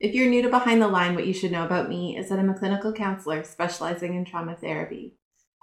If you're new to Behind the Line, what you should know about me is that I'm a clinical counselor specializing in trauma therapy.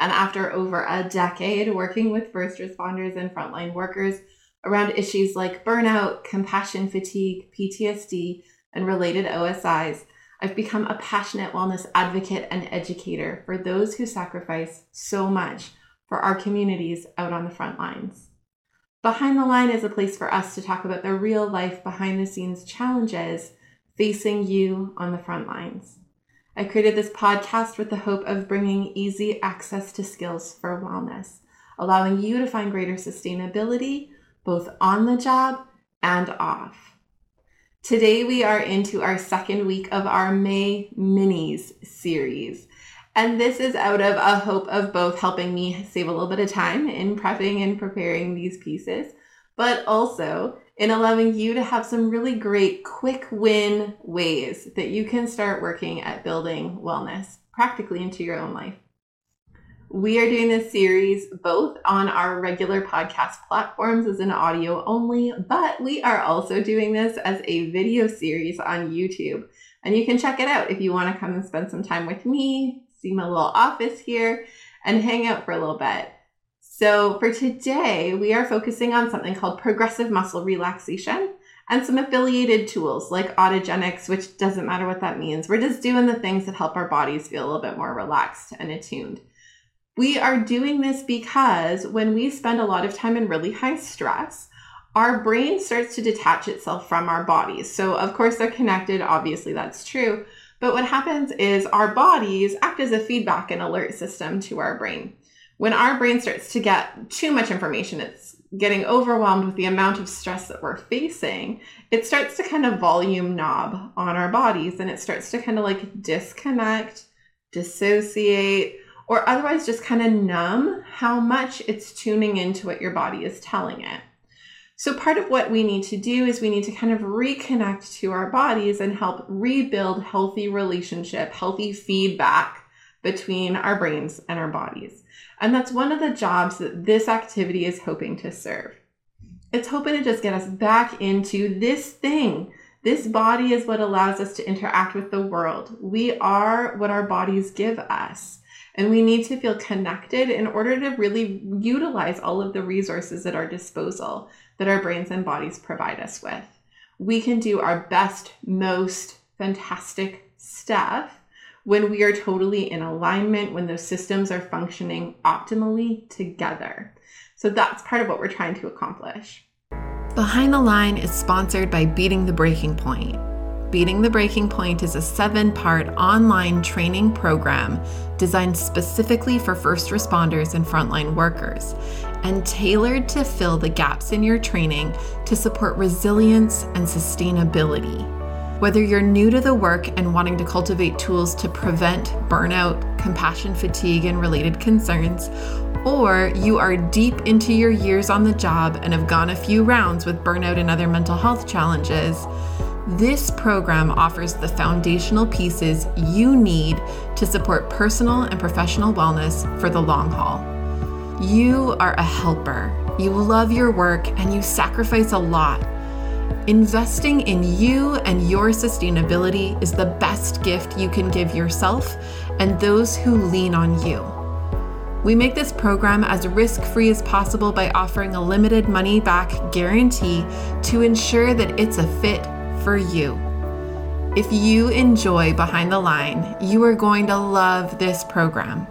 And after over a decade working with first responders and frontline workers around issues like burnout, compassion fatigue, PTSD, and related OSIs, I've become a passionate wellness advocate and educator for those who sacrifice so much for our communities out on the front lines. Behind the Line is a place for us to talk about the real life behind the scenes challenges facing you on the front lines. I created this podcast with the hope of bringing easy access to skills for wellness, allowing you to find greater sustainability both on the job and off. Today, we are into our second week of our May Minis series. And this is out of a hope of both helping me save a little bit of time in prepping and preparing these pieces, but also in allowing you to have some really great quick win ways that you can start working at building wellness practically into your own life. We are doing this series both on our regular podcast platforms as an audio only, but we are also doing this as a video series on YouTube. And you can check it out if you want to come and spend some time with me, see my little office here, and hang out for a little bit. So for today, we are focusing on something called progressive muscle relaxation and some affiliated tools like autogenics, which doesn't matter what that means. We're just doing the things that help our bodies feel a little bit more relaxed and attuned. We are doing this because when we spend a lot of time in really high stress, our brain starts to detach itself from our bodies. So, of course, they're connected. Obviously, that's true. But what happens is our bodies act as a feedback and alert system to our brain when our brain starts to get too much information, it's getting overwhelmed with the amount of stress that we're facing, it starts to kind of volume knob on our bodies and it starts to kind of like disconnect, dissociate, or otherwise just kind of numb how much it's tuning into what your body is telling it. So, part of what we need to do is we need to kind of reconnect to our bodies and help rebuild healthy relationship, healthy feedback between our brains and our bodies. And that's one of the jobs that this activity is hoping to serve. It's hoping to just get us back into this thing. This body is what allows us to interact with the world. We are what our bodies give us. And we need to feel connected in order to really utilize all of the resources at our disposal that our brains and bodies provide us with. We can do our best, most fantastic stuff when we are totally in alignment, when those systems are functioning optimally together. So that's part of what we're trying to accomplish. Behind the Line is sponsored by Beating the Breaking Point. Beating the Breaking Point is a seven part online training program designed specifically for first responders and frontline workers and tailored to fill the gaps in your training to support resilience and sustainability. Whether you're new to the work and wanting to cultivate tools to prevent burnout, compassion fatigue, and related concerns, or you are deep into your years on the job and have gone a few rounds with burnout and other mental health challenges, this program offers the foundational pieces you need to support personal and professional wellness for the long haul. You are a helper. You love your work and you sacrifice a lot Investing in you and your sustainability is the best gift you can give yourself and those who lean on you. We make this program as risk free as possible by offering a limited money back guarantee to ensure that it's a fit for you. If you enjoy Behind the Line, you are going to love this program.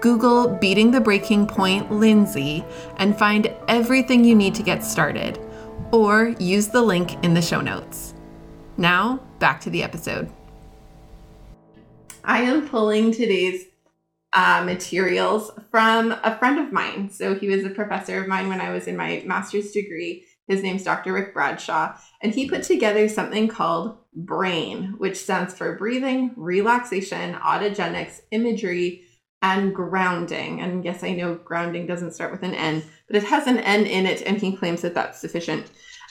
Google Beating the Breaking Point Lindsay and find everything you need to get started or use the link in the show notes. Now, back to the episode. I am pulling today's uh, materials from a friend of mine. So, he was a professor of mine when I was in my master's degree. His name's Dr. Rick Bradshaw, and he put together something called BRAIN, which stands for breathing, relaxation, autogenics, imagery, and grounding. And yes, I know grounding doesn't start with an N, but it has an N in it, and he claims that that's sufficient.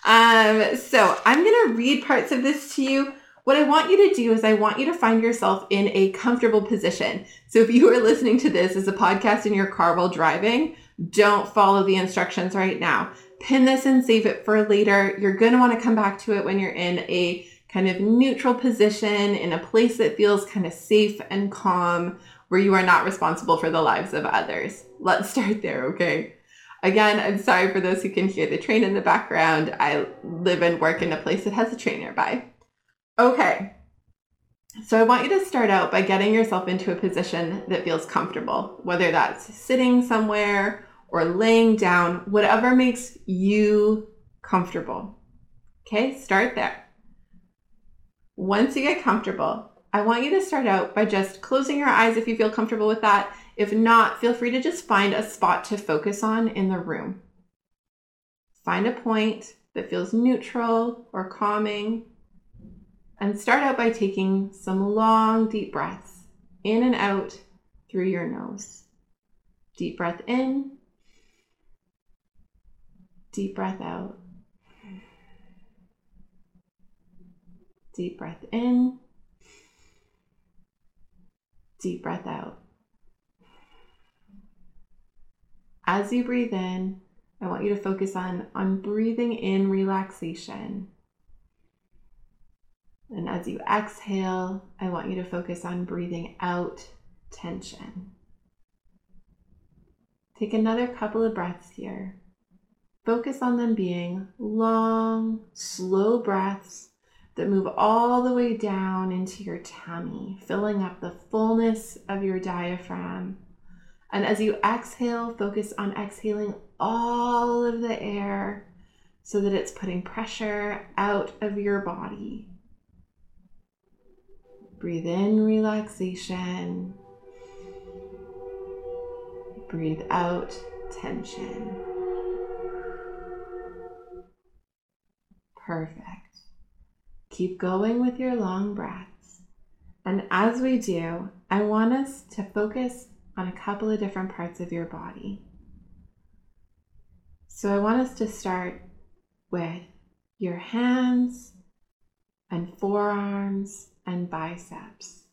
Um, so I'm going to read parts of this to you. What I want you to do is I want you to find yourself in a comfortable position. So if you are listening to this as a podcast in your car while driving, don't follow the instructions right now. Pin this and save it for later. You're going to want to come back to it when you're in a kind of neutral position, in a place that feels kind of safe and calm, where you are not responsible for the lives of others. Let's start there, okay? Again, I'm sorry for those who can hear the train in the background. I live and work in a place that has a train nearby. Okay. So I want you to start out by getting yourself into a position that feels comfortable, whether that's sitting somewhere or laying down, whatever makes you comfortable. Okay, start there. Once you get comfortable, I want you to start out by just closing your eyes if you feel comfortable with that. If not, feel free to just find a spot to focus on in the room. Find a point that feels neutral or calming and start out by taking some long, deep breaths in and out through your nose. Deep breath in, deep breath out. Deep breath in, deep breath out. As you breathe in, I want you to focus on, on breathing in relaxation and as you exhale, I want you to focus on breathing out tension. Take another couple of breaths here. Focus on them being long, slow breaths that move all the way down into your tummy, filling up the fullness of your diaphragm. And as you exhale, focus on exhaling all of the air so that it's putting pressure out of your body. Breathe in relaxation. Breathe out tension. Perfect. Keep going with your long breaths. And as we do, I want us to focus on a couple of different parts of your body. So I want us to start with your hands and forearms and biceps.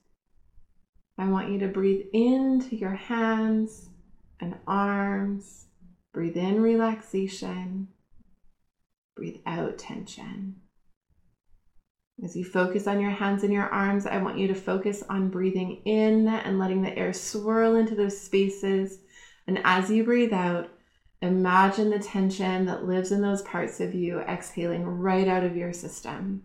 I want you to breathe into your hands and arms. Breathe in relaxation. Breathe out tension. As you focus on your hands and your arms, I want you to focus on breathing in and letting the air swirl into those spaces. And as you breathe out, imagine the tension that lives in those parts of you exhaling right out of your system.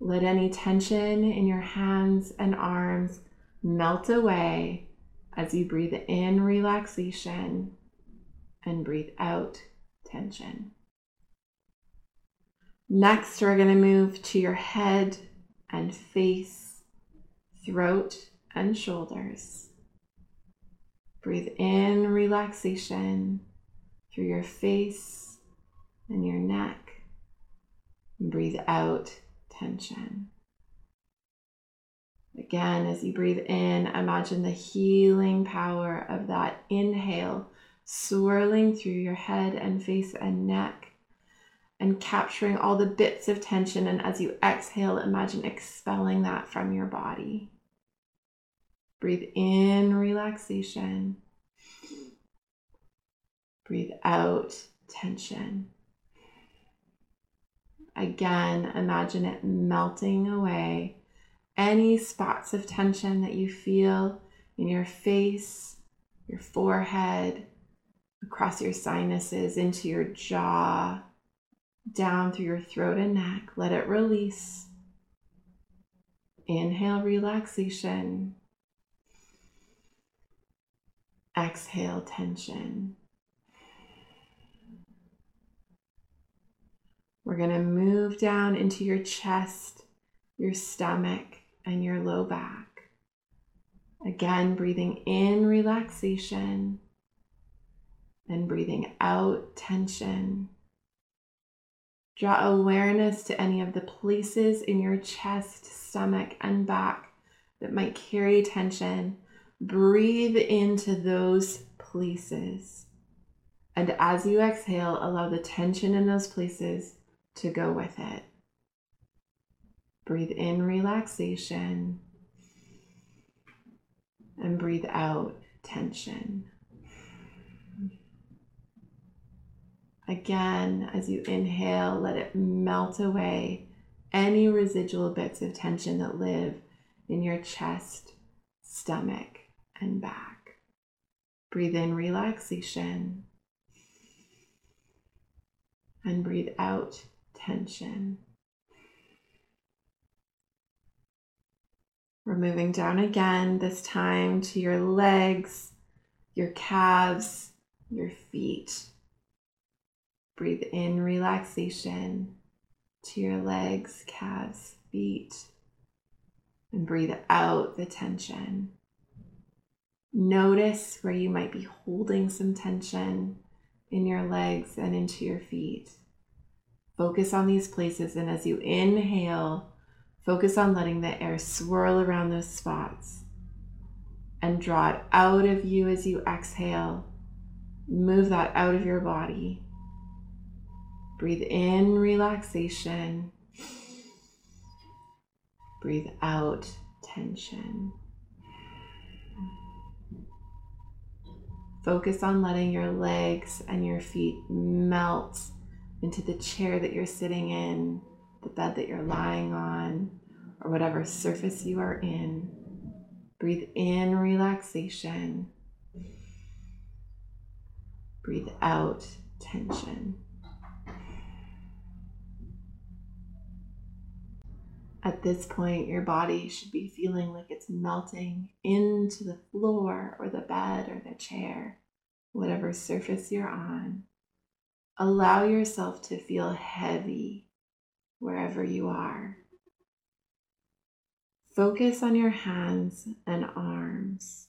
Let any tension in your hands and arms melt away as you breathe in relaxation and breathe out tension. Next, we're going to move to your head and face, throat, and shoulders. Breathe in relaxation through your face and your neck. And breathe out tension. Again, as you breathe in, imagine the healing power of that inhale swirling through your head and face and neck and capturing all the bits of tension. And as you exhale, imagine expelling that from your body. Breathe in relaxation. Breathe out tension. Again, imagine it melting away. Any spots of tension that you feel in your face, your forehead, across your sinuses, into your jaw, down through your throat and neck. Let it release. Inhale relaxation. Exhale tension. We're going to move down into your chest, your stomach, and your low back. Again, breathing in relaxation and breathing out tension. Draw awareness to any of the places in your chest, stomach, and back that might carry tension. Breathe into those places. And as you exhale, allow the tension in those places to go with it. Breathe in relaxation and breathe out tension. Again, as you inhale, let it melt away any residual bits of tension that live in your chest, stomach, and back. Breathe in relaxation and breathe out tension. We're moving down again, this time to your legs, your calves, your feet. Breathe in relaxation to your legs, calves, feet, and breathe out the tension. Notice where you might be holding some tension in your legs and into your feet. Focus on these places, and as you inhale, focus on letting the air swirl around those spots and draw it out of you as you exhale. Move that out of your body. Breathe in relaxation. Breathe out tension. Focus on letting your legs and your feet melt into the chair that you're sitting in, the bed that you're lying on, or whatever surface you are in. Breathe in relaxation. Breathe out tension. At this point, your body should be feeling like it's melting into the floor or the bed or the chair, whatever surface you're on. Allow yourself to feel heavy wherever you are. Focus on your hands and arms.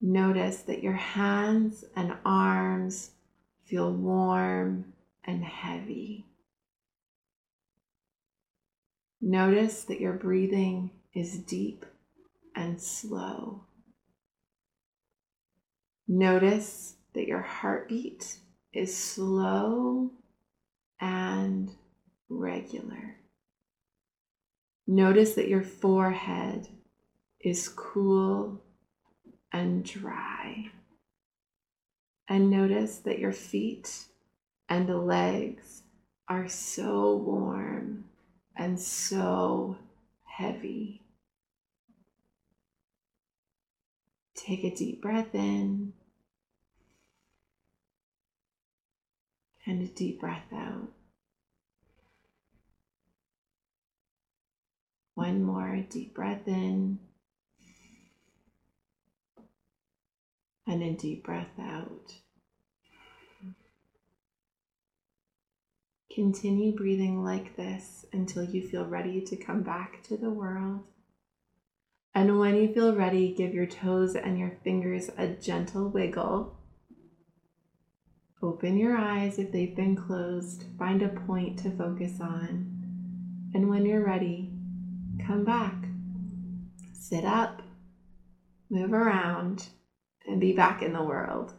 Notice that your hands and arms feel warm and heavy. Notice that your breathing is deep and slow. Notice that your heartbeat is slow and regular. Notice that your forehead is cool and dry. And notice that your feet and legs are so warm and so heavy. Take a deep breath in and a deep breath out. One more deep breath in and a deep breath out. Continue breathing like this until you feel ready to come back to the world. And when you feel ready, give your toes and your fingers a gentle wiggle. Open your eyes if they've been closed. Find a point to focus on. And when you're ready, come back. Sit up, move around, and be back in the world.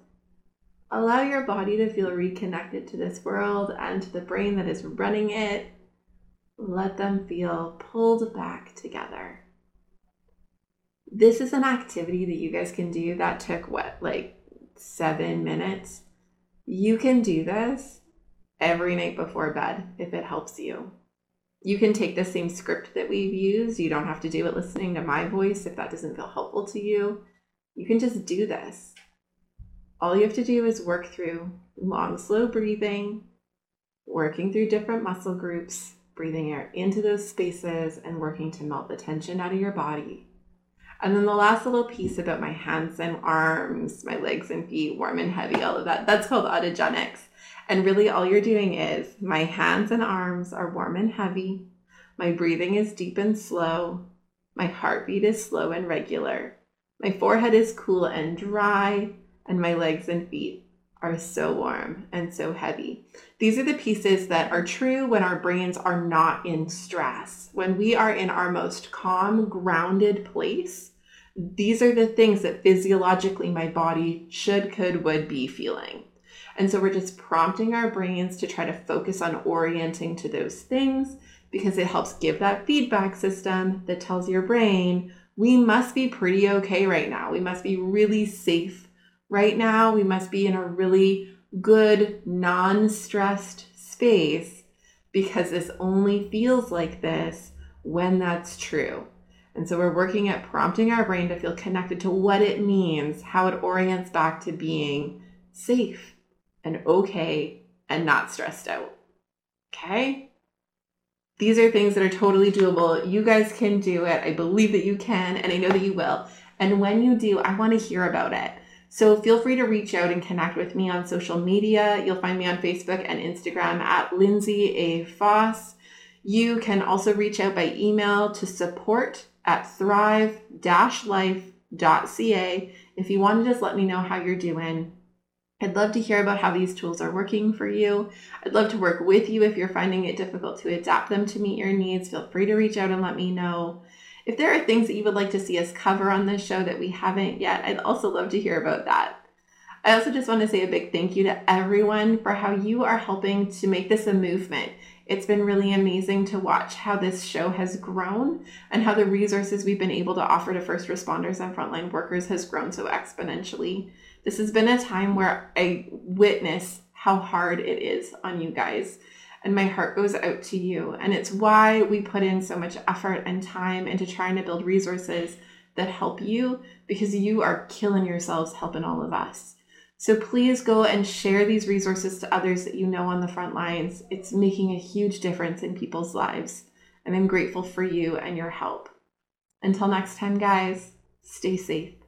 Allow your body to feel reconnected to this world and to the brain that is running it. Let them feel pulled back together. This is an activity that you guys can do that took what, like seven minutes? You can do this every night before bed if it helps you. You can take the same script that we've used. You don't have to do it listening to my voice if that doesn't feel helpful to you. You can just do this all you have to do is work through long, slow breathing, working through different muscle groups, breathing air into those spaces, and working to melt the tension out of your body. And then the last little piece about my hands and arms, my legs and feet, warm and heavy, all of that, that's called autogenics. And really, all you're doing is my hands and arms are warm and heavy, my breathing is deep and slow, my heartbeat is slow and regular, my forehead is cool and dry and my legs and feet are so warm and so heavy. These are the pieces that are true when our brains are not in stress. When we are in our most calm, grounded place, these are the things that physiologically my body should, could, would be feeling. And so we're just prompting our brains to try to focus on orienting to those things because it helps give that feedback system that tells your brain, we must be pretty okay right now. We must be really safe right now. We must be in a really good, non stressed space because this only feels like this when that's true. And so we're working at prompting our brain to feel connected to what it means, how it orients back to being safe and okay and not stressed out. Okay? These are things that are totally doable. You guys can do it. I believe that you can, and I know that you will. And when you do, I want to hear about it. So feel free to reach out and connect with me on social media. You'll find me on Facebook and Instagram at Lindsay A. Foss. You can also reach out by email to support at thrive-life.ca if you want to just let me know how you're doing. I'd love to hear about how these tools are working for you. I'd love to work with you if you're finding it difficult to adapt them to meet your needs. Feel free to reach out and let me know. If there are things that you would like to see us cover on this show that we haven't yet, I'd also love to hear about that. I also just want to say a big thank you to everyone for how you are helping to make this a movement. It's been really amazing to watch how this show has grown and how the resources we've been able to offer to first responders and frontline workers has grown so exponentially. This has been a time where I witness how hard it is on you guys. And my heart goes out to you. And it's why we put in so much effort and time into trying to build resources that help you because you are killing yourselves helping all of us. So please go and share these resources to others that you know on the front lines. It's making a huge difference in people's lives. And I'm grateful for you and your help. Until next time, guys, stay safe.